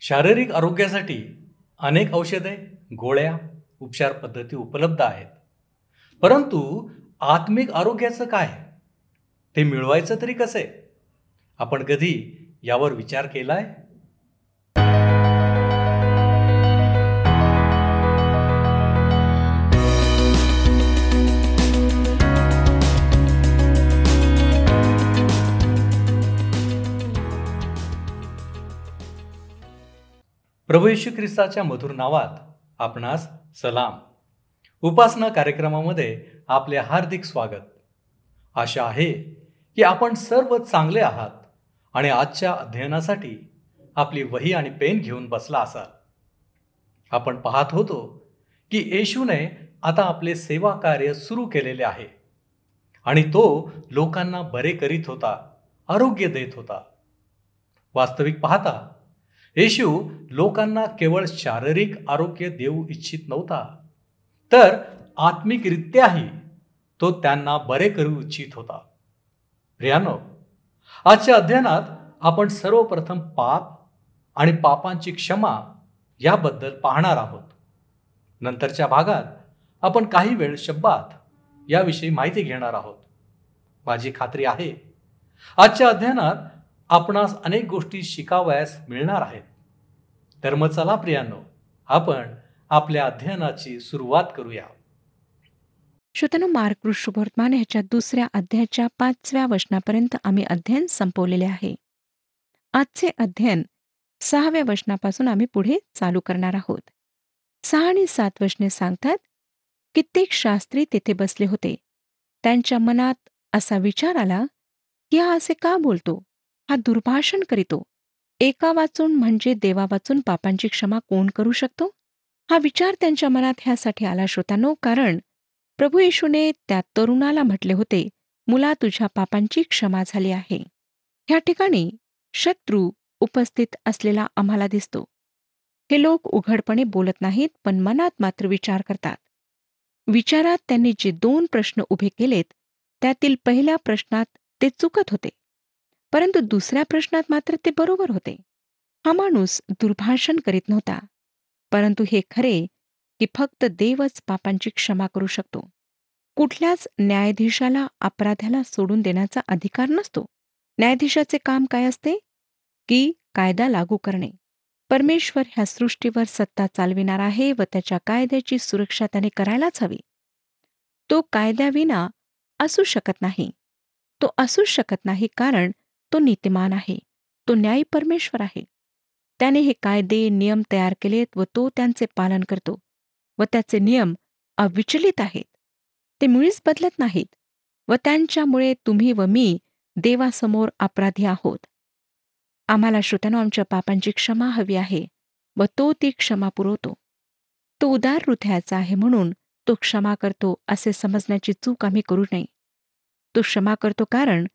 शारीरिक आरोग्यासाठी अनेक औषधे गोळ्या उपचार पद्धती उपलब्ध आहेत. परंतु आत्मिक आरोग्याचं काय? ते मिळवायचं तरी कसे? आपण कधी यावर विचार केला आहे प्रभू येशू ख्रिस्ताच्या मधुर नावात आपणास सलाम. उपासना कार्यक्रमामध्ये आपले हार्दिक स्वागत. आशा आहे की आपण सर्व चांगले आहात आणि आजच्या अध्ययनासाठी आपली वही आणि पेन घेऊन बसला असाल. आपण पाहत होतो की येशूने आता आपले सेवा कार्य सुरू केलेले आहे आणि तो लोकांना बरे करीत होता आरोग्य देत होता. वास्तविक पाहता येशू लोकांना केवळ शारीरिक आरोग्य देऊ इच्छित नव्हता. तर आत्मिकरित्याही तो त्यांना बरे करू इच्छित होता. प्रियानो आजच्या अध्ययनात आपण सर्वप्रथम पाप आणि पापांची क्षमा याबद्दल पाहणार आहोत. नंतरच्या भागात आपण काही वेळ शब्दात याविषयी माहिती घेणार आहोत. माझी खात्री आहे आजच्या अध्ययनात आपणास अनेक गोष्टी शिकावयास मिळणार आहेत. तर मग चला प्रियानो आपण आपल्या अध्ययनाची सुरुवात करूया. श्रोतनु मार्क ऋषुवर्तमान ह्याच्या दुसऱ्या अध्यायाच्या पाचव्या वचनापर्यंत आम्ही अध्ययन संपवलेले आहे. आजचे अध्ययन सहाव्या वचनापासून आम्ही पुढे चालू करणार आहोत. सहा आणि सात वचने सांगतात कित्येक शास्त्री तेथे बसले होते. त्यांच्या मनात असा विचार आला की हा असे का बोलतो? हा दुर्भाषण करीतो? एका वाचून म्हणजे देवा वाचून पापांची क्षमा कोण करू शकतो? हा विचार त्यांच्या मनात ह्यासाठी आला श्रोतानो कारण प्रभू येशूने त्या तरुणाला म्हटले होते मुला तुझ्या पापांची क्षमा झाली आहे. ह्या ठिकाणी शत्रू उपस्थित असलेला आम्हाला दिसतो. हे लोक उघडपणे बोलत नाहीत पण मनात मात्र विचार करतात. विचारात त्यांनी जे दोन प्रश्न उभे केलेत त्यातील पहिल्या प्रश्नात ते चुकत होते. परंतु दुसऱ्या प्रश्नात मात्र ते बरोबर होते. हा माणूस दुर्भाषण करीत नव्हता. परंतु हे खरे की फक्त देवच पापांची क्षमा करू शकतो. कुठल्याच न्यायाधीशाला अपराध्याला सोडून देण्याचा अधिकार नसतो. न्यायाधीशाचे काम काय असते? की कायदा लागू करणे. परमेश्वर ह्या सृष्टीवर सत्ता चालविणार आहे व त्याच्या कायद्याची सुरक्षा त्याने करायलाच हवी. तो कायद्याविना असू शकत नाही. तो असूच शकत नाही कारण तो नीतिमान आहे. तो न्यायी परमेश्वर आहे. त्याने हे कायदे नियम तयार केलेत व तो त्यांचे पालन करतो व त्याचे नियम अविचलित आहेत. ते मुळीच बदलत नाहीत व त्यांच्यामुळे तुम्ही व मी देवासमोर अपराधी आहोत. आम्हाला श्रोत्यानो आमच्या पापांची क्षमा हवी आहे व तो ती क्षमा पुरवतो. तो उदार हृदयाचा आहे म्हणून तो क्षमा करतो असे समजण्याची चूक आम्ही करू नये. तो क्षमा करतो कारण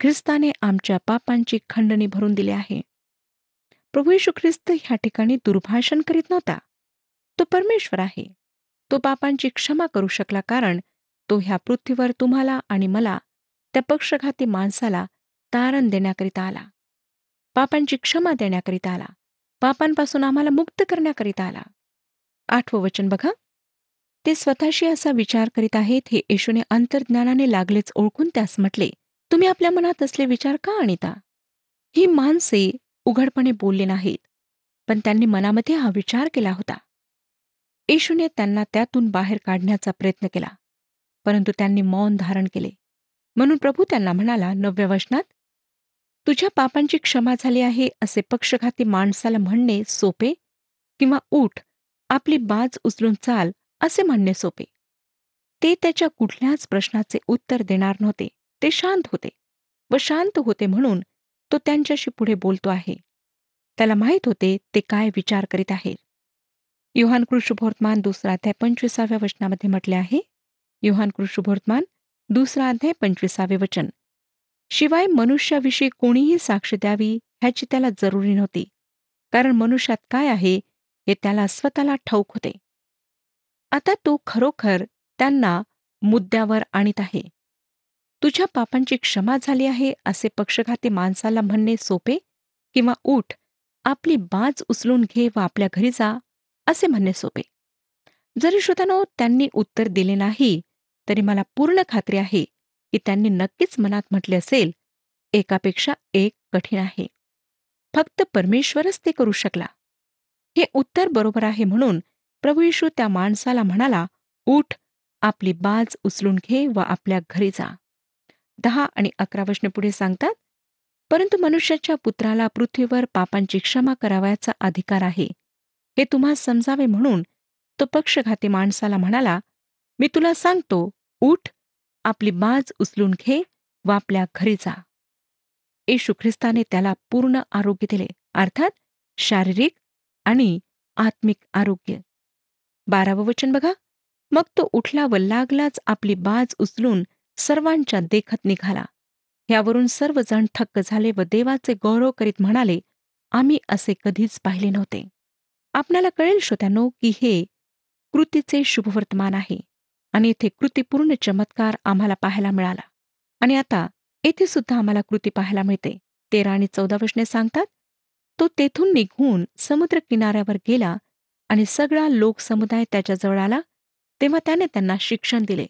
ख्रिस्ताने आमच्या पापांची खंडणी भरून दिली आहे. प्रभू येशू ख्रिस्त ह्या ठिकाणी दुर्भाषण करीत नव्हता. तो परमेश्वर आहे. तो पापांची क्षमा करू शकला कारण तो ह्या पृथ्वीवर तुम्हाला आणि मला त्या पक्षघाती माणसाला तारण देण्याकरिता आला. पापांची क्षमा देण्याकरिता आला. पापांपासून आम्हाला मुक्त करण्याकरिता आला. आठवं वचन बघा. ते स्वतःशी असा विचार करीत आहेत हे येशूने अंतर्ज्ञानाने लागलेच ओळखून त्यास म्हटले तुम्ही आपल्या मनात असले विचार का आणिता? ही माणसे उघडपणे बोलले नाहीत पण त्यांनी मनामध्ये हा विचार केला होता. येशूने त्यांना त्यातून बाहेर काढण्याचा प्रयत्न केला परंतु त्यांनी मौन धारण केले. म्हणून प्रभू त्यांना म्हणाला नवव्या वचनात तुझ्या पापांची क्षमा झाली आहे असे पक्षघाती माणसाला म्हणणे सोपे किंवा ऊठ आपली बाज उचलून चाल असे म्हणणे सोपे. ते त्याच्या कुठल्याच प्रश्नाचे उत्तर देणार नव्हते. ते शांत होते व शांत होते म्हणून तो त्यांच्याशी पुढे बोलतो आहे. त्याला माहीत होते ते काय विचार करीत आहेत. युहान कृष्णभोर्तमान दुसरा अध्याय पंचवीसाव्या वचनामध्ये म्हटले आहे. युहान कृष्णभोर्तमान दुसरा अध्याय पंचवीसावे वचन. शिवाय मनुष्याविषयी कोणीही साक्ष द्यावी ह्याची त्याला जरुरी नव्हती. कारण मनुष्यात काय आहे हे त्याला स्वतःला ठाऊक होते. आता तो खरोखर त्यांना मुद्द्यावर आणीत आहे. तुझ्या पापांची क्षमा झाली आहे असे पक्षघाती माणसाला म्हणणे सोपे? किंवा ऊठ आपली बाज उचलून घे व आपल्या घरी जा असे म्हणणे सोपे? जरी श्रोतानो त्यांनी उत्तर दिले नाही तरी मला पूर्ण खात्री आहे की त्यांनी नक्कीच मनात म्हटले असेल एकापेक्षा एक कठीण आहे. फक्त परमेश्वरच ते करू शकला. हे उत्तर बरोबर आहे म्हणून प्रभू येशू त्या माणसाला म्हणाला उठ आपली बाज उचलून घे व आपल्या घरी जा. दहा आणि अकरा वचने पुढे सांगतात. परंतु मनुष्याच्या पुत्राला पृथ्वीवर पापांची क्षमा करावयाचा अधिकार आहे. हे तुम्हा समजावे म्हणून तो पक्षघाती माणसाला म्हणाला मी तुला सांगतो उठ आपली बाज उचलून घे व आपल्या घरी जा. येशू ख्रिस्ताने त्याला पूर्ण आरोग्य दिले अर्थात शारीरिक आणि आत्मिक आरोग्य. बारावं वचन बघा. मग तो उठला व लागलाच आपली बाज उचलून सर्वांच्या देखत निघाला. यावरून सर्वजण थक्क झाले व देवाचे गौरव करीत म्हणाले आम्ही असे कधीच पाहिले नव्हते. आपल्याला कळेल श्रोत्यानो की हे कृतीचे शुभवर्तमान आहे आणि येथे कृतीपूर्ण चमत्कार आम्हाला पाहायला मिळाला. आणि आता येथे सुद्धा आम्हाला कृती पाहायला मिळते. तेरा आणि चौदा वचने सांगतात तो तेथून निघून समुद्र किनाऱ्यावर गेला आणि सगळा लोकसमुदाय त्याच्याजवळ आला. तेव्हा त्याने त्यांना शिक्षण दिले.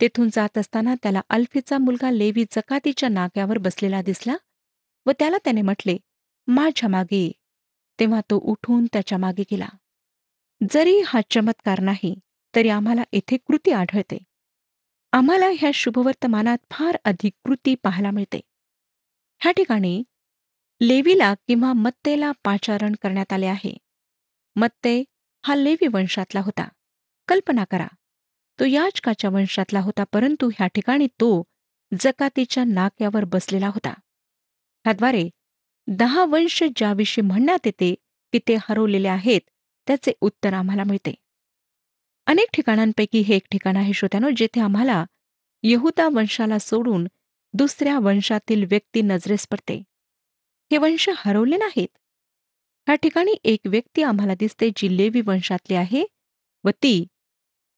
तेथून जात असताना त्याला अल्फीचा मुलगा लेवी जकातीच्या नाक्यावर बसलेला दिसला व त्याला त्याने म्हटले माझ्या मागे ये. तेव्हा तो उठून त्याच्यामागे गेला. जरी हा चमत्कार नाही तरी आम्हाला येथे कृती आढळते. आम्हाला ह्या शुभवर्तमानात फार अधिक कृती पाहायला मिळते. ह्या ठिकाणी लेवीला किंवा मत्तेला पाचारण करण्यात आले आहे. मत्ते हा लेवी वंशातला होता. कल्पना करा. तो याचकाच्या वंशातला होता परंतु ह्या ठिकाणी तो जकातीच्या नाक्यावर बसलेला होता. ह्याद्वारे दहा वंश ज्याविषयी म्हणण्यात येते की ते हरवलेले आहेत त्याचे उत्तर आम्हाला मिळते. अनेक ठिकाणांपैकी हे एक ठिकाण आहे श्रोत्यानो जेथे आम्हाला यहुदा वंशाला सोडून दुसऱ्या वंशातील व्यक्ती नजरेस पडते. हे वंश हरवले नाहीत. ह्या ठिकाणी एक व्यक्ती आम्हाला दिसते जी लेवी वंशातली आहे व ती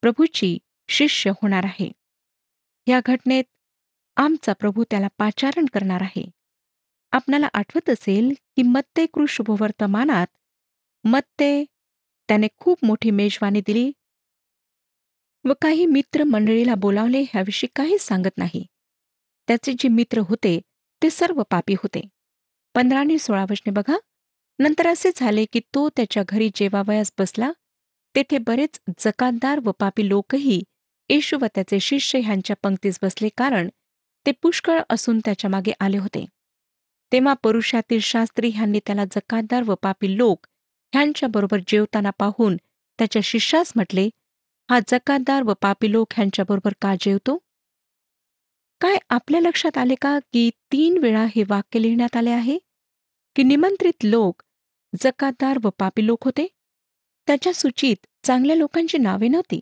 प्रभूची शिष्य होणार आहे. या घटनेत आमचा प्रभू त्याला पाचारण करणार आहे. आपणाला आठवत असेल की मत्ते कृषुभवर्तमानात मत्ते त्याने खूप मोठी मेजवानी दिली. व काही मित्र मंडळीला बोलावले ह्याविषयी काहीच सांगत नाही. त्याचे जे मित्र होते ते सर्व पापी होते. पंधरा आणि सोळा वचने बघा. नंतर असे झाले की तो त्याच्या घरी जेवावयास बसला. तेथे बरेच जकातदार व पापी लोकही येशू व त्याचे शिष्य ह्यांच्या पंक्तीस बसले कारण ते पुष्कळ असून त्याच्यामागे आले होते. तेव्हा पुरुषातील शास्त्री ह्यांनी त्याला जकातदार व पापी लोक ह्यांच्याबरोबर जेवताना पाहून त्याच्या शिष्यास म्हटले हा जकातदार व पापी लोक ह्यांच्याबरोबर का जेवतो? काय आपल्या लक्षात आले का की तीन वेळा हे वाक्य लिहिण्यात आले आहे? की निमंत्रित लोक जकातदार व पापी लोक होते? त्याच्या सूचीत चांगल्या लोकांची नावे नव्हती?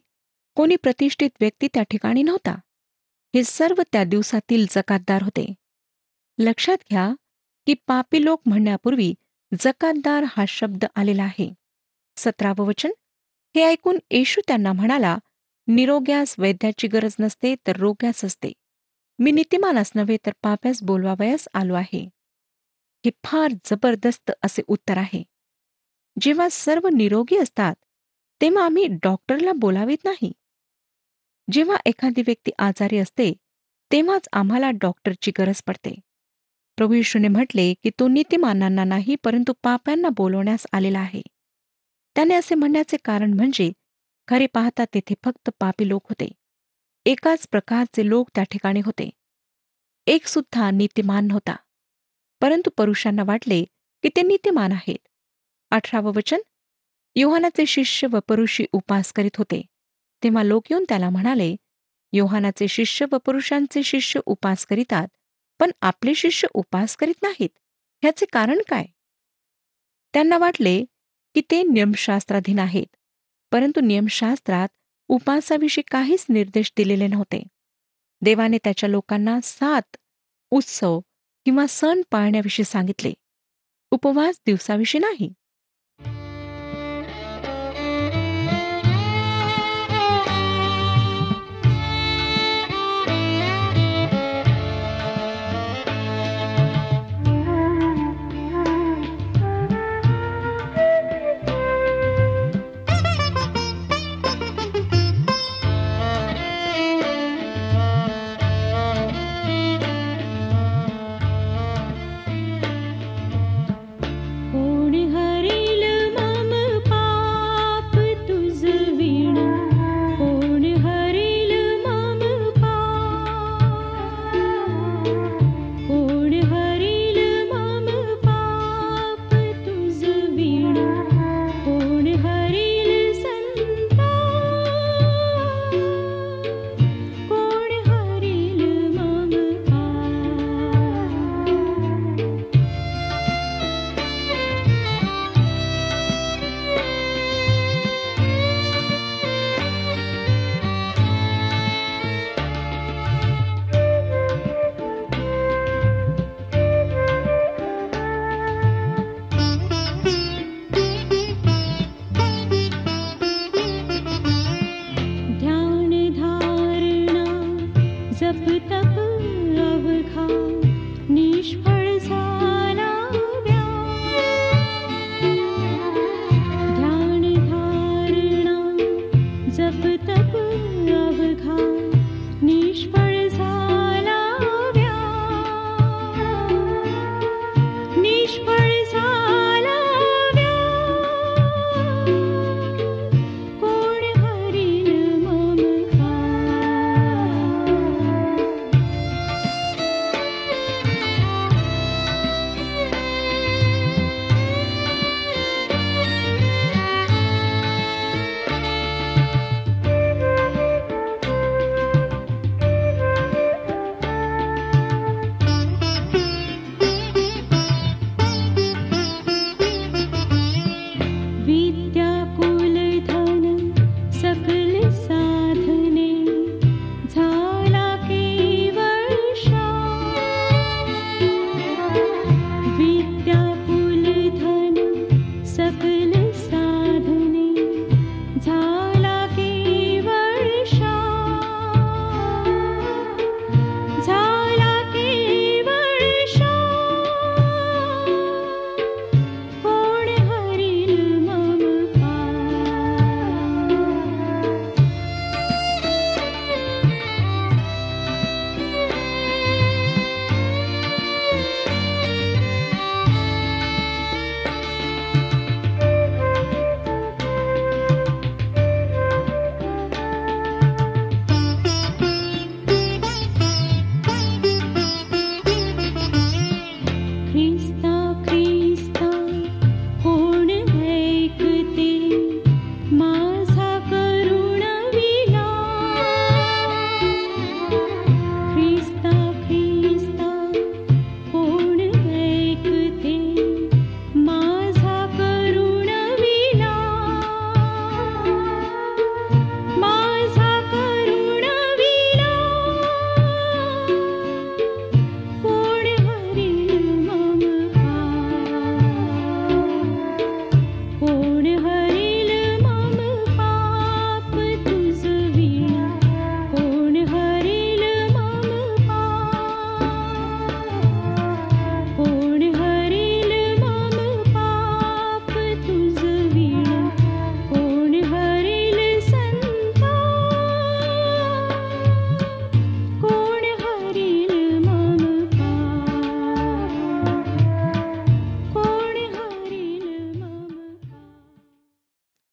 कोणी प्रतिष्ठित व्यक्ती त्या ठिकाणी नव्हता. हे सर्व त्या दिवसातील जकातदार होते. लक्षात घ्या की पापी लोक म्हणण्यापूर्वी जकातदार हा शब्द आलेला आहे. सतरावं वचन. हे ऐकून येशू त्यांना म्हणाला निरोग्यास वैद्याची गरज नसते तर रोग्यास असते. मी नीतिमानास नव्हे तर पाप्यास बोलवावयास आलो आहे. हे फार जबरदस्त असे उत्तर आहे. जेव्हा सर्व निरोगी असतात तेव्हा आम्ही डॉक्टरला बोलावीत नाही. जेव्हा एखादी व्यक्ती आजारी असते तेव्हाच आम्हाला डॉक्टरची गरज पडते. प्रभू येशूने म्हटले की तो नीतिमानांना नाही परंतु पाप्यांना बोलवण्यास आलेला आहे. त्याने असे म्हणण्याचे कारण म्हणजे खरे पाहता तेथे फक्त पापी लोक होते. एकाच प्रकारचे लोक त्या ठिकाणी होते. एक सुद्धा नीतिमान नव्हता. परंतु परुषांना वाटले की ते नीतिमान आहेत. अठरावं वचन योहानाचे शिष्य व परुषी उपास करीत होते. तेव्हा लोक येऊन त्याला म्हणाले योहानाचे शिष्य व पुरुषांचे शिष्य उपास करीतात पण आपले शिष्य उपास करीत नाहीत. ह्याचे कारण काय? त्यांना वाटले की ते नियमशास्त्राधीन आहेत परंतु नियमशास्त्रात उपासाविषयी काहीच निर्देश दिलेले नव्हते. देवाने त्याच्या लोकांना सात उत्सव किंवा सण पाळण्याविषयी सांगितले. उपवास दिवसाविषयी नाही.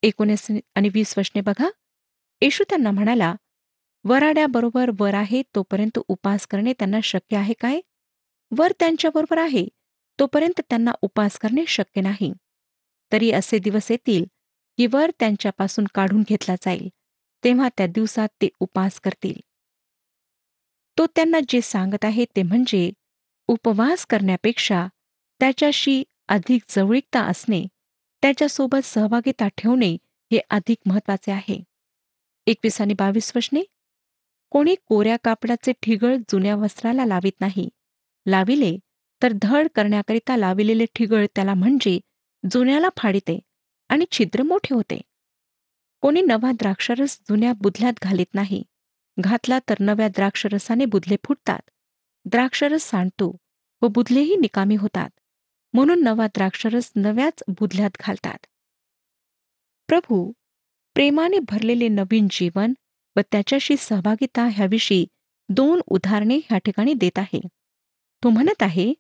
एकोणीस आणि वीस वचने बघा. येशू त्यांना म्हणाला वराड्याबरोबर वर आहे तोपर्यंत उपास करणे त्यांना शक्य आहे काय? वर त्यांच्याबरोबर आहे तोपर्यंत त्यांना उपास करणे शक्य नाही. तरी असे दिवस येतील की वर त्यांच्यापासून काढून घेतला जाईल तेव्हा त्या दिवसात ते उपास करतील. तो त्यांना जे सांगत आहे ते म्हणजे उपवास करण्यापेक्षा त्याच्याशी अधिक जवळीकता असणे त्याच्यासोबत सहभागिता ठेवणे हे अधिक महत्त्वाचे आहे. एकवीस आणि बावीस वचने कोणी कोऱ्या कापडाचे ठिगळ जुन्या वस्त्राला लावित नाही. लाविले तर धड करण्याकरिता लाविलेले ठिगळ त्याला म्हणजे जुन्याला फाडिते आणि छिद्र मोठे होते. कोणी नवा द्राक्षरस जुन्या बुधल्यात घालीत नाही. घातला तर नव्या द्राक्षरसाने बुधले फुटतात. द्राक्षरस सांडतो व बुधलेही निकामी होतात. म्हणून नवा द्राक्षरस नव्याच बुधल्यात घालतात. प्रभू प्रेमाने भरलेले नवीन जीवन व त्याच्याशी सहभागिता ह्याविषयी दोन उदाहरणे ह्या ठिकाणी देत आहे. तो म्हणत आहे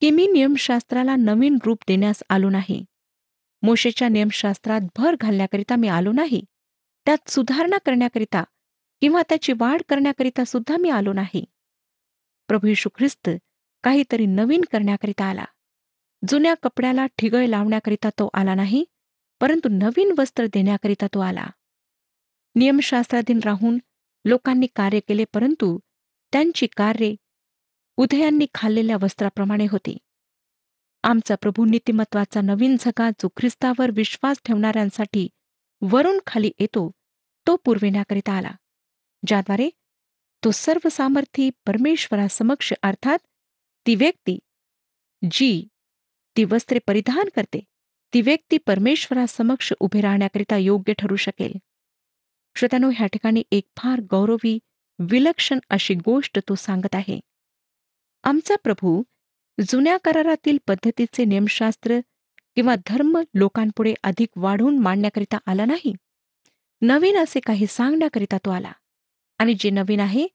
की मी नियमशास्त्राला नवीन रूप देण्यास आलो नाही. मोशेच्या नियमशास्त्रात भर घालण्याकरिता मी आलो नाही. त्यात सुधारणा करण्याकरिता किंवा त्याची वाढ करण्याकरिता सुद्धा मी आलो नाही. प्रभू यशू ख्रिस्त काहीतरी नवीन करण्याकरिता आला. जुन्या कपड्याला ठिगळ लावण्याकरिता तो आला नाही परंतु नवीन वस्त्र देण्याकरिता तो आला. नियमशास्त्राधीन राहून लोकांनी कार्य केले परंतु त्यांची कार्ये उदयांनी खाल्लेल्या वस्त्राप्रमाणे होती. आमचा प्रभू नीतिमत्वाचा नवीन झगा जो ख्रिस्तावर विश्वास ठेवणाऱ्यांसाठी वरून खाली येतो तो पुरविण्याकरिता आला ज्याद्वारे तो सर्व सामर्थी परमेश्वरासमक्ष अर्थात ती व्यक्ती जी ती वस्त्रे परिधान करते. ती व्यक्ती परमेश्वरासमक्ष उभे राहण्याकरिता योग्य ठरू शकेल. श्रोत्यानो ह्या ठिकाणी एक फार गौरवी विलक्षण अशी गोष्ट तो सांगत आहे. आमचा प्रभू जुन्या करारातील पद्धतीचे नियमशास्त्र किंवा धर्म लोकांपुढे अधिक वाढवून मांडण्याकरिता आला नाही. नवीन असे काही सांगण्याकरिता तो आला. आणि जे नवीन आहे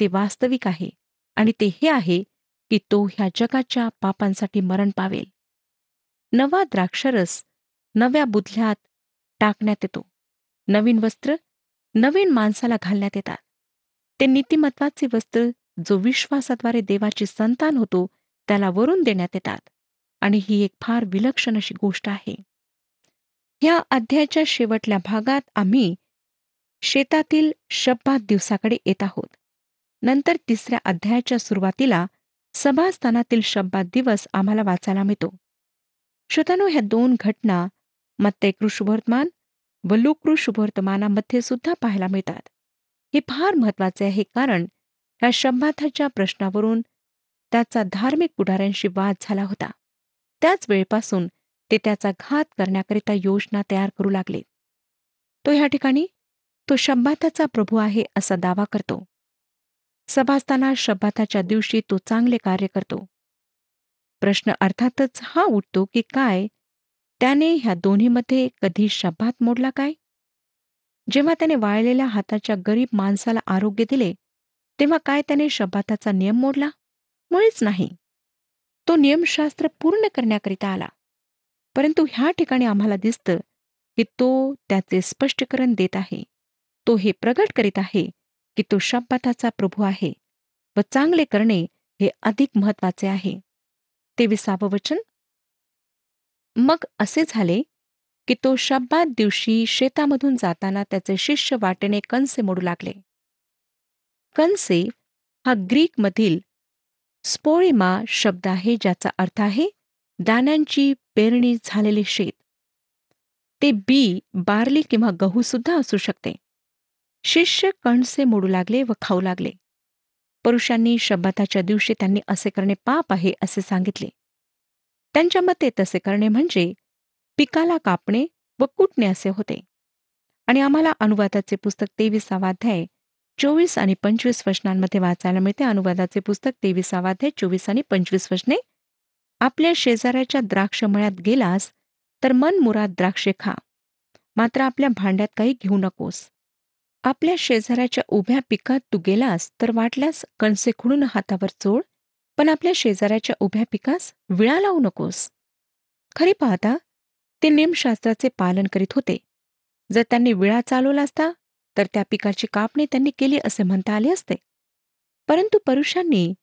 ते वास्तविक आहे. आणि ते हे आहे की तो ह्या जगाच्या पापांसाठी मरण पावेल. नवा द्राक्षरस नव्या बुधल्यात टाकण्यात येतो. नवीन वस्त्र नवीन माणसाला घालण्यात येतात. ते नीतिमत्वाचे वस्त्र जो विश्वासाद्वारे देवाची संतान होतो त्याला वरून देण्यात येतात. आणि ही एक फार विलक्षण अशी गोष्ट आहे. ह्या अध्यायाच्या शेवटल्या भागात आम्ही शेतातील शब्दात दिवसाकडे येत आहोत. नंतर तिसऱ्या अध्यायाच्या सुरुवातीला सभास्थानातील शब्दात दिवस आम्हाला वाचायला मिळतो. श्रोतानो ह्या दोन घटना मत्ते शुभवर्तमान व लोकृ शुभवर्तमानामध्ये सुद्धा पाहायला मिळतात. हे फार महत्त्वाचे आहे कारण ह्या शंभाथाच्या प्रश्नावरून त्याचा धार्मिक पुढाऱ्यांशी वाद झाला होता. त्याच वेळेपासून ते त्याचा घात करण्याकरिता योजना तयार करू लागले. तो ह्या ठिकाणी तो शब्बाताचा प्रभू आहे असा दावा करतो. सभास्थाना शब्बाताच्या दिवशी तो चांगले कार्य करतो. प्रश्न अर्थातच हा उठतो की काय? त्याने ह्या दोन्हीमध्ये कधी शब्दात मोडला काय? जेव्हा त्याने वाळलेल्या हाताच्या गरीब माणसाला आरोग्य दिले तेव्हा काय त्याने शब्दाचा नियम मोडला? मुळीच नाही. तो नियमशास्त्र पूर्ण करण्याकरिता आला. परंतु ह्या ठिकाणी आम्हाला दिसतं की तो त्याचे स्पष्टीकरण देत आहे. तो हे प्रगट करीत आहे की तो शब्दाचा प्रभू आहे व चांगले करणे हे अधिक महत्त्वाचे आहे. तेविसावं वचन? मग असे झाले की तो शब्दात दिवशी शेतामधून जाताना त्याचे शिष्य वाटेने कंसे मोडू लागले. कंसे हा ग्रीकमधील स्पोळेमा शब्द आहे ज्याचा अर्थ आहे दाण्यांची पेरणी झालेले शेत. ते बी बार्ली किंवा गहू सुद्धा असू शकते. शिष्य कणसे मोडू लागले व खाऊ लागले. पुरुषांनी शब्दाच्या दिवशी त्यांनी असे करणे पाप आहे असे सांगितले. त्यांच्या मते तसे करणे म्हणजे पिकाला कापणे व कुटणे असे होते. आणि आम्हाला अनुवादाचे पुस्तक तेविसावाध्याय चोवीस आणि पंचवीस वचनांमध्ये वाचायला मिळते. अनुवादाचे पुस्तक तेविसावाध्याय चोवीस आणि पंचवीस वचने. आपल्या शेजाऱ्याच्या द्राक्ष मळ्यात गेलास तर मन मुराद द्राक्षे खा. मात्र आपल्या भांड्यात काही घेऊ नकोस. आपल्या शेजाऱ्याच्या उभ्या पिकात तू गेलास तर वाटल्यास कणसे खुडून हातावर चोळ पण आपल्या शेजाऱ्याच्या उभ्या पिकास विळा लावू नकोस. खरे पाहता ते नियमशास्त्राचे पालन करीत होते. जर त्यांनी विळा चालवला असता तर त्या पिकाची कापणी त्यांनी केली असे म्हणता आले असते. परंतु पुरुषांनी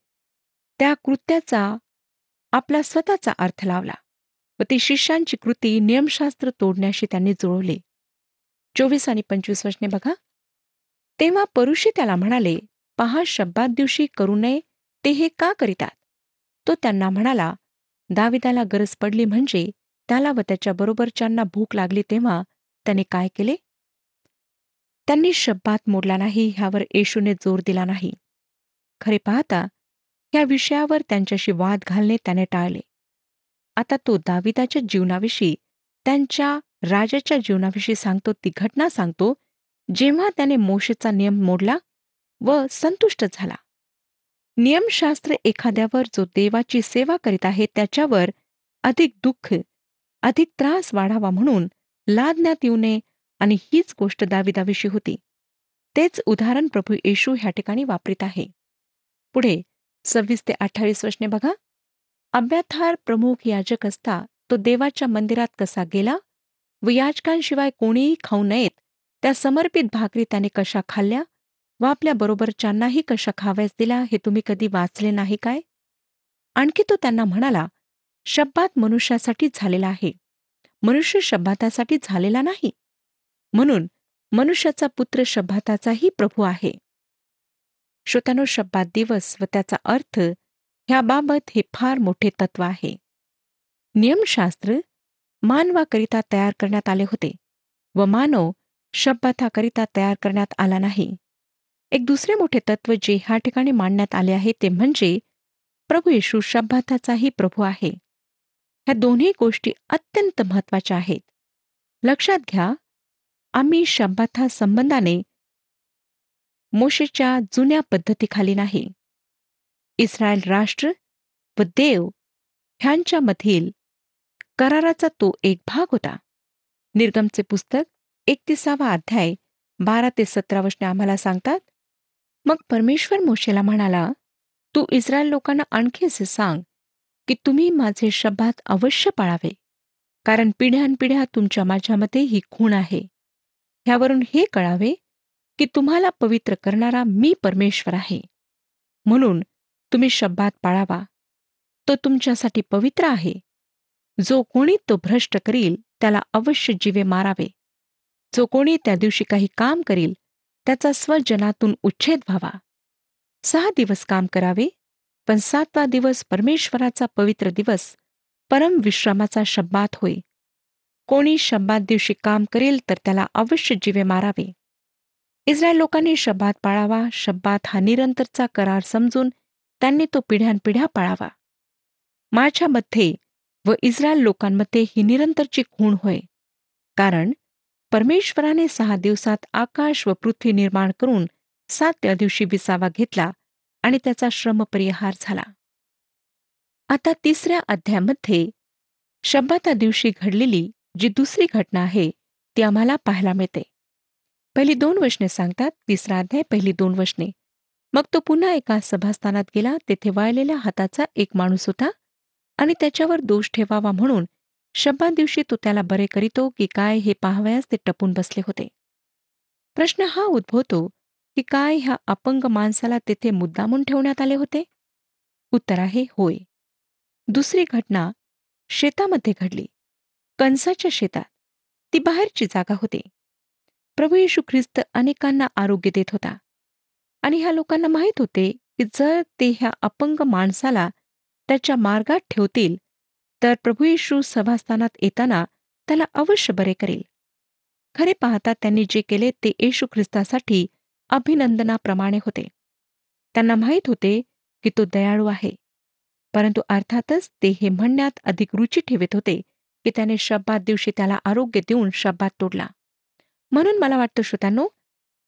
त्या कृत्याचा आपला स्वतःचा अर्थ लावला व ती शिष्यांची कृती नियमशास्त्र तोडण्याशी त्यांनी जुळवली. चोवीस आणि पंचवीस वचने बघा. तेव्हा परुषी त्याला म्हणाले पहा शब्दात दिवशी करू नये ते हे का करीतात? तो त्यांना म्हणाला दाविदाला गरज पडली म्हणजे त्याला व त्याच्या बरोबरच्यांना भूक लागली तेव्हा त्याने काय केले? त्यांनी शब्दात मोडला नाही ह्यावर येशूने जोर दिला नाही. खरे पाहता या विषयावर त्यांच्याशी वाद घालणे त्याने टाळले. आता तो दाविदाच्या जीवनाविषयी त्यांच्या राजाच्या जीवनाविषयी सांगतो ती घटना सांगतो जेव्हा त्याने मोशेचा नियम मोडला व संतुष्ट झाला. नियमशास्त्र एखाद्यावर जो देवाची सेवा करीत आहे त्याच्यावर अधिक दुःख अधिक त्रास वाढावा म्हणून लादण्यात येऊ नये आणि हीच गोष्ट दाविदाविषयी होती. तेच उदाहरण प्रभू येशू ह्या ठिकाणी वापरीत आहे. पुढे सव्वीस ते अठ्ठावीस वर्षने बघा. अभ्याथार प्रमुख याजक असता तो देवाच्या मंदिरात कसा गेला व याचकांशिवाय कोणीही खाऊ नयेत त्या समर्पित भाकरी त्याने कशा खाल्ल्या? व आपल्या बरोबरच्यांनाही कशा खाव्यास दिल्या हे तुम्ही कधी वाचले नाही काय? आणखी तो त्यांना म्हणाला शब्दात मनुष्यासाठी झालेला आहे. मनुष्य शब्दातासाठी झालेला नाही. म्हणून मनुष्याचा पुत्र शब्दाताचाही प्रभू आहे. श्रोत्यानो शब्दात दिवस व त्याचा अर्थ ह्याबाबत हे फार मोठे तत्व आहे. नियमशास्त्र मानवाकरिता तयार करण्यात आले होते व मानव शब्दाताकरिता तयार करण्यात आला नाही. एक दुसरे मोठे तत्व जे ह्या ठिकाणी मांडण्यात आले आहे ते म्हणजे प्रभू येशू शब्दाताचाही प्रभू आहे. ह्या दोन्ही गोष्टी अत्यंत महत्त्वाच्या आहेत. लक्षात घ्या आम्ही शब्दाथा संबंधाने मोशेच्या जुन्या पद्धतीखाली नाही. इस्रायल राष्ट्र व देव ह्यांच्यामधील कराराचा तो एक भाग होता. निर्गमचे पुस्तक एकतीसावा अध्याय बारा ते सतरा वचने आम्हाला सांगतात मग परमेश्वर मोशेला म्हणाला तू इस्रायल लोकांना आणखी असे सांग की तुम्ही माझे शब्दात अवश्य पाळावे कारण पिढ्यानपिढ्या तुमच्या माझ्यामध्ये ही खूण आहे. ह्यावरून हे कळावे की तुम्हाला पवित्र करणारा मी परमेश्वर आहे. म्हणून तुम्ही शब्दात पाळावा तो तुमच्यासाठी पवित्र आहे. जो कोणी तो भ्रष्ट करील त्याला अवश्य जीवे मारावे. जो कोणी त्या दिवशी काही काम करील त्याचा स्वजनातून उच्छेद व्हावा. सहा दिवस काम करावे पण सातवा दिवस परमेश्वराचा पवित्र दिवस परम विश्रामाचा शब्दात होय. कोणी शब्दात दिवशी काम करेल तर त्याला अवश्य जीवे मारावे. इस्रायल लोकांनी शब्दात पाळावा शब्दात हा निरंतरचा करार समजून त्यांनी तो पिढ्यानपिढ्या पाळावा. माझ्यामध्ये व इस्रायल लोकांमध्ये ही निरंतरची खूण होय. कारण परमेश्वराने सहा दिवसात आकाश व पृथ्वी निर्माण करून सातव्या दिवशी विसावा घेतला आणि त्याचा श्रमपरिहार झाला. आता तिसऱ्या अध्यायामध्ये शब्दाता दिवशी घडलेली जी दुसरी घटना आहे ती आम्हाला पाहायला मिळते. पहिली दोन वचने सांगतात तिसरा अध्याय पहिली दोन वचने. मग तो पुन्हा एका सभास्थानात गेला तेथे वाळलेल्या हाताचा एक माणूस होता आणि त्याच्यावर दोष ठेवावा म्हणून शब्दा दिवशी तो त्याला बरे करीतो की काय हे पाहावयास ते टपून बसले होते. प्रश्न हा उद्भवतो की काय ह्या अपंग माणसाला तेथे मुद्दामून ठेवण्यात आले होते? उत्तर आहे होय. दुसरी घटना शेतामध्ये घडली. कंसाच्या शेतात. ती बाहेरची जागा होती. प्रभू येशू ख्रिस्त अनेकांना आरोग्य देत होता. आणि ह्या लोकांना माहीत होते की जर ते ह्या अपंग माणसाला त्याच्या मार्गात ठेवतील तर प्रभू येशू सभास्थानात येताना त्याला अवश्य बरे करेल. खरे पाहता त्यांनी जे केले ते येशू ख्रिस्तासाठी अभिनंदनाप्रमाणे होते. त्यांना माहीत होते की तो दयाळू आहे. परंतु अर्थातच ते हे म्हणण्यात अधिक रुची ठेवत होते की त्याने शब्दात दिवशी त्याला आरोग्य देऊन शब्दात तोडला. म्हणून मला वाटतं श्रोत्यांनो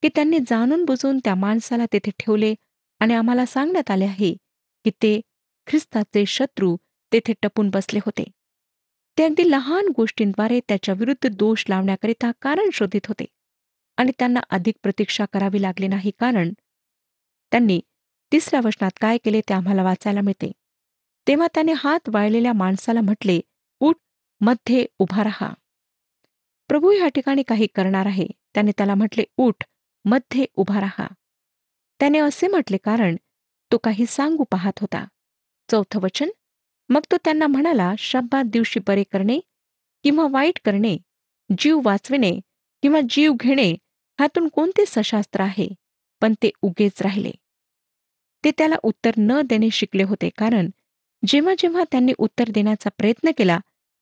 की त्यांनी जाणून बुजून त्या माणसाला तेथे ठेवले आणि आम्हाला सांगण्यात आले आहे की ते ख्रिस्ताचे शत्रू तेथे टपून बसले होते. ते अगदी लहान गोष्टींद्वारे त्याच्या विरुद्ध दोष लावण्याकरिता कारण शोधित होते. आणि त्यांना अधिक प्रतीक्षा करावी लागली नाही कारण त्यांनी तिसऱ्या वचनात काय केले ते आम्हाला वाचायला मिळते. तेव्हा त्याने हात वाळलेल्या माणसाला म्हटले उठमध्ये उभा राहा. प्रभू ह्या ठिकाणी काही करणार आहे. त्याने त्याला म्हटले उठमध्ये उभा राहा. त्याने असे म्हटले कारण तो काही सांगू पाहत होता. चौथं वचन मग तो त्यांना म्हणाला शब्दात दिवशी बरे करणे किंवा वाईट करणे जीव वाचविणे किंवा जीव घेणे ह्यातून कोणते सशास्त्र आहे? पण ते उगेच राहिले. ते त्याला उत्तर न देणे शिकले होते कारण जेव्हा जेव्हा त्यांनी उत्तर देण्याचा प्रयत्न केला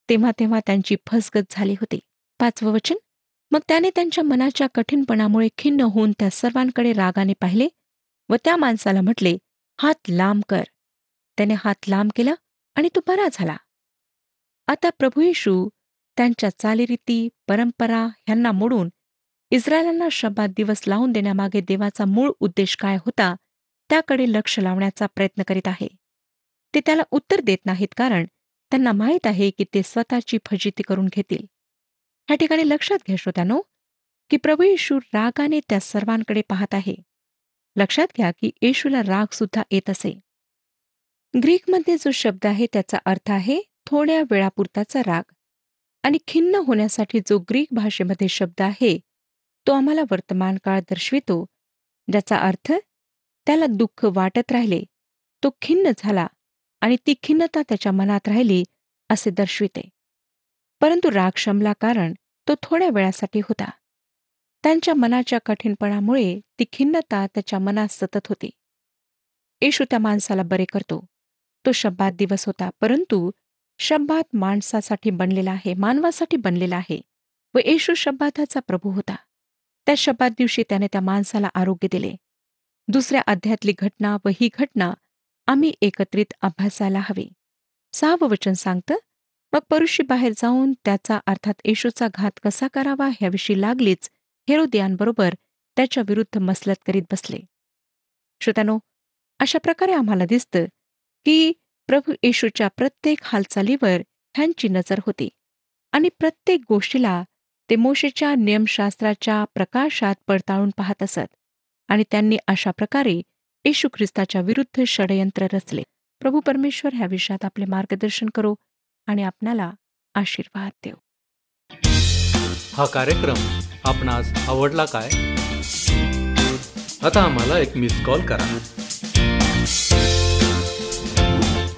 तेव्हा तेव्हा त्यांची फसगत झाली होती. पाचवं वचन. मग त्याने त्यांच्या मनाच्या कठीणपणामुळे खिन्न होऊन त्या सर्वांकडे रागाने पाहिले व त्या माणसाला म्हटले हात लांब कर. त्याने हात लांब केला आणि तो बरा झाला. आता प्रभू येशू त्यांच्या चालीरीती परंपरा ह्यांना मोडून इस्रायलांना शब्दात दिवस लावून देण्यामागे देवाचा मूळ उद्देश काय होता त्याकडे लक्ष लावण्याचा प्रयत्न करीत आहे. ते त्याला उत्तर देत नाहीत कारण त्यांना माहीत आहे की ते स्वतःची फजिती करून घेतील. ह्या ठिकाणी लक्षात घ्या श्रोत्यानो की प्रभू येशू रागाने त्या सर्वांकडे पाहत आहे. लक्षात घ्या की येशूला राग सुद्धा येत असे. ग्रीकमध्ये जो शब्द आहे त्याचा अर्थ आहे थोड्या वेळापुरताचा राग. आणि खिन्न होण्यासाठी जो ग्रीक भाषेमध्ये शब्द आहे तो आम्हाला वर्तमान काळ दर्शवितो. ज्याचा अर्थ त्याला दुःख वाटत राहिले तो खिन्न झाला आणि ती खिन्नता त्याच्या मनात राहिली असे दर्शविते. परंतु राग शमला कारण तो थोड्या वेळासाठी होता. त्यांच्या मनाच्या कठीणपणामुळे ती खिन्नता त्याच्या मनात सतत होती. येशू त्या माणसाला बरे करतो. तो शब्दात दिवस होता. परंतु शब्दात माणसासाठी बनलेला आहे मानवासाठी बनलेला आहे व येशू शब्दाचा प्रभू होता. त्या शब्दात दिवशी त्याने त्या माणसाला आरोग्य दिले. दुसऱ्या अध्यातली घटना व ही घटना आम्ही एकत्रित अभ्यासायला हवी. सहावं वचन सांगतं मग परुषी बाहेर जाऊन त्याचा अर्थात येशूचा घात कसा करावा ह्याविषयी लागलीच हेरोदियांबरोबर त्याच्या विरुद्ध मसलत करीत बसले. श्रोत्यानो अशा प्रकारे आम्हाला दिसतं की प्रभू येशूच्या प्रत्येक हालचालीवर ह्यांची नजर होती. आणि प्रत्येक गोष्टीला ते मोशेच्या नियमशास्त्राच्या प्रकाशात पडताळून पाहत असत. आणि त्यांनी अशा प्रकारे येशू ख्रिस्ताच्या विरुद्ध षडयंत्र रचले. प्रभू परमेश्वर ह्या विषयात आपले मार्गदर्शन करो आणि आपणाला आशीर्वाद देव. हा कार्यक्रम आपणास आवडला काय? आता आम्हाला एक मिस कॉल करा.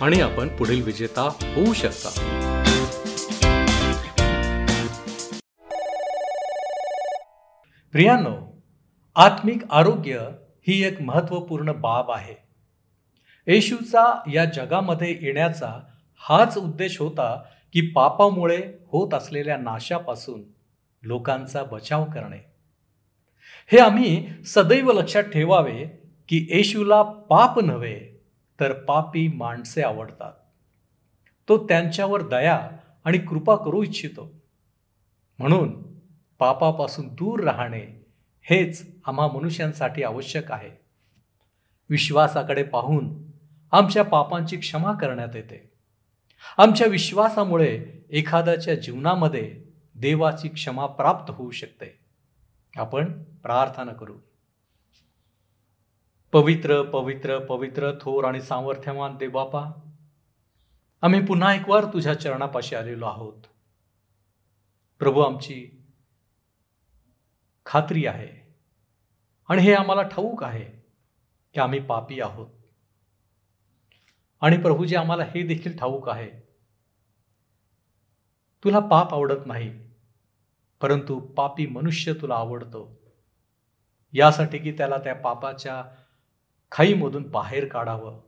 आणि आपण पुढील विजेता होऊ शकता. प्रियानो आत्मिक आरोग्य ही एक महत्त्वपूर्ण बाब आहे. येशूचा या जगामध्ये येण्याचा हाच उद्देश होता की पापामुळे होत असलेल्या नाशापासून लोकांचा बचाव करणे. हे आम्ही सदैव लक्षात ठेवावे की येशूला पाप नव्हे तर पापी माणसे आवडतात. तो त्यांच्यावर दया आणि कृपा करू इच्छितो. म्हणून पापापासून दूर राहणे हेच आम्हा मनुष्यांसाठी आवश्यक आहे. विश्वासाकडे पाहून आमच्या पापांची क्षमा करण्यात येते. आमच्या विश्वासामुळे एखाद्याच्या जीवनामध्ये देवाची क्षमा प्राप्त होऊ शकते. आपण प्रार्थना करू. पवित्र पवित्र पवित्र थोर आणि सामर्थ्यवान देवबापा आम्ही पुन्हा एक वार तुझ्या चरणापाशी आलेलो आहोत. प्रभू आमची खात्री आहे आणि हे आम्हाला ठाऊक आहे की आम्ही पापी आहोत. आणि प्रभूजी आम्हाला हे देखील ठाऊक आहे. तुला पाप आवडत नाही परंतु पापी मनुष्य तुला आवडतो. यासाठी की त्याला त्या पापाच्या खाईमधून बाहेर काढावं.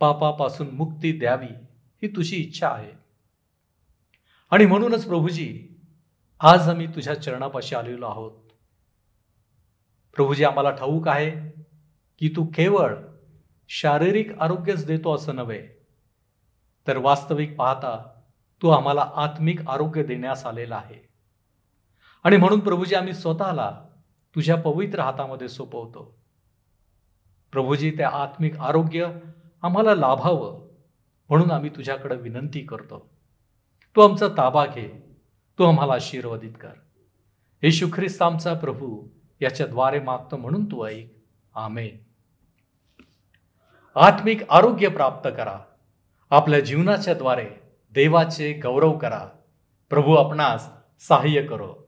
पापापासून मुक्ती द्यावी ही तुझी इच्छा आहे. आणि म्हणूनच प्रभूजी आज आम्ही तुझ्या चरणापाशी आलेलो आहोत. प्रभूजी आम्हाला ठाऊक आहे की तू केवळ शारीरिक आरोग्यच देतो असं नव्हे तर वास्तविक पाहता तू आम्हाला आत्मिक आरोग्य देण्यास आलेला आहे. आणि म्हणून प्रभूजी आम्ही स्वतःला तुझ्या पवित्र हातामध्ये सोपवतो. प्रभूजी ते आत्मिक आरोग्य आम्हाला लाभावं म्हणून आम्ही तुझ्याकडं विनंती करतो. तू आमचा ताबा घे. तू आम्हाला आशीर्वादित कर. येशू ख्रिस्त आमचा प्रभू याच्याद्वारे मागतो म्हणून तू ऐक. आमेन. आत्मिक आरोग्य प्राप्त करा. आपल्या जीवनाच्या द्वारे देवाचे गौरव करा. प्रभू आपणास सहाय्य करो.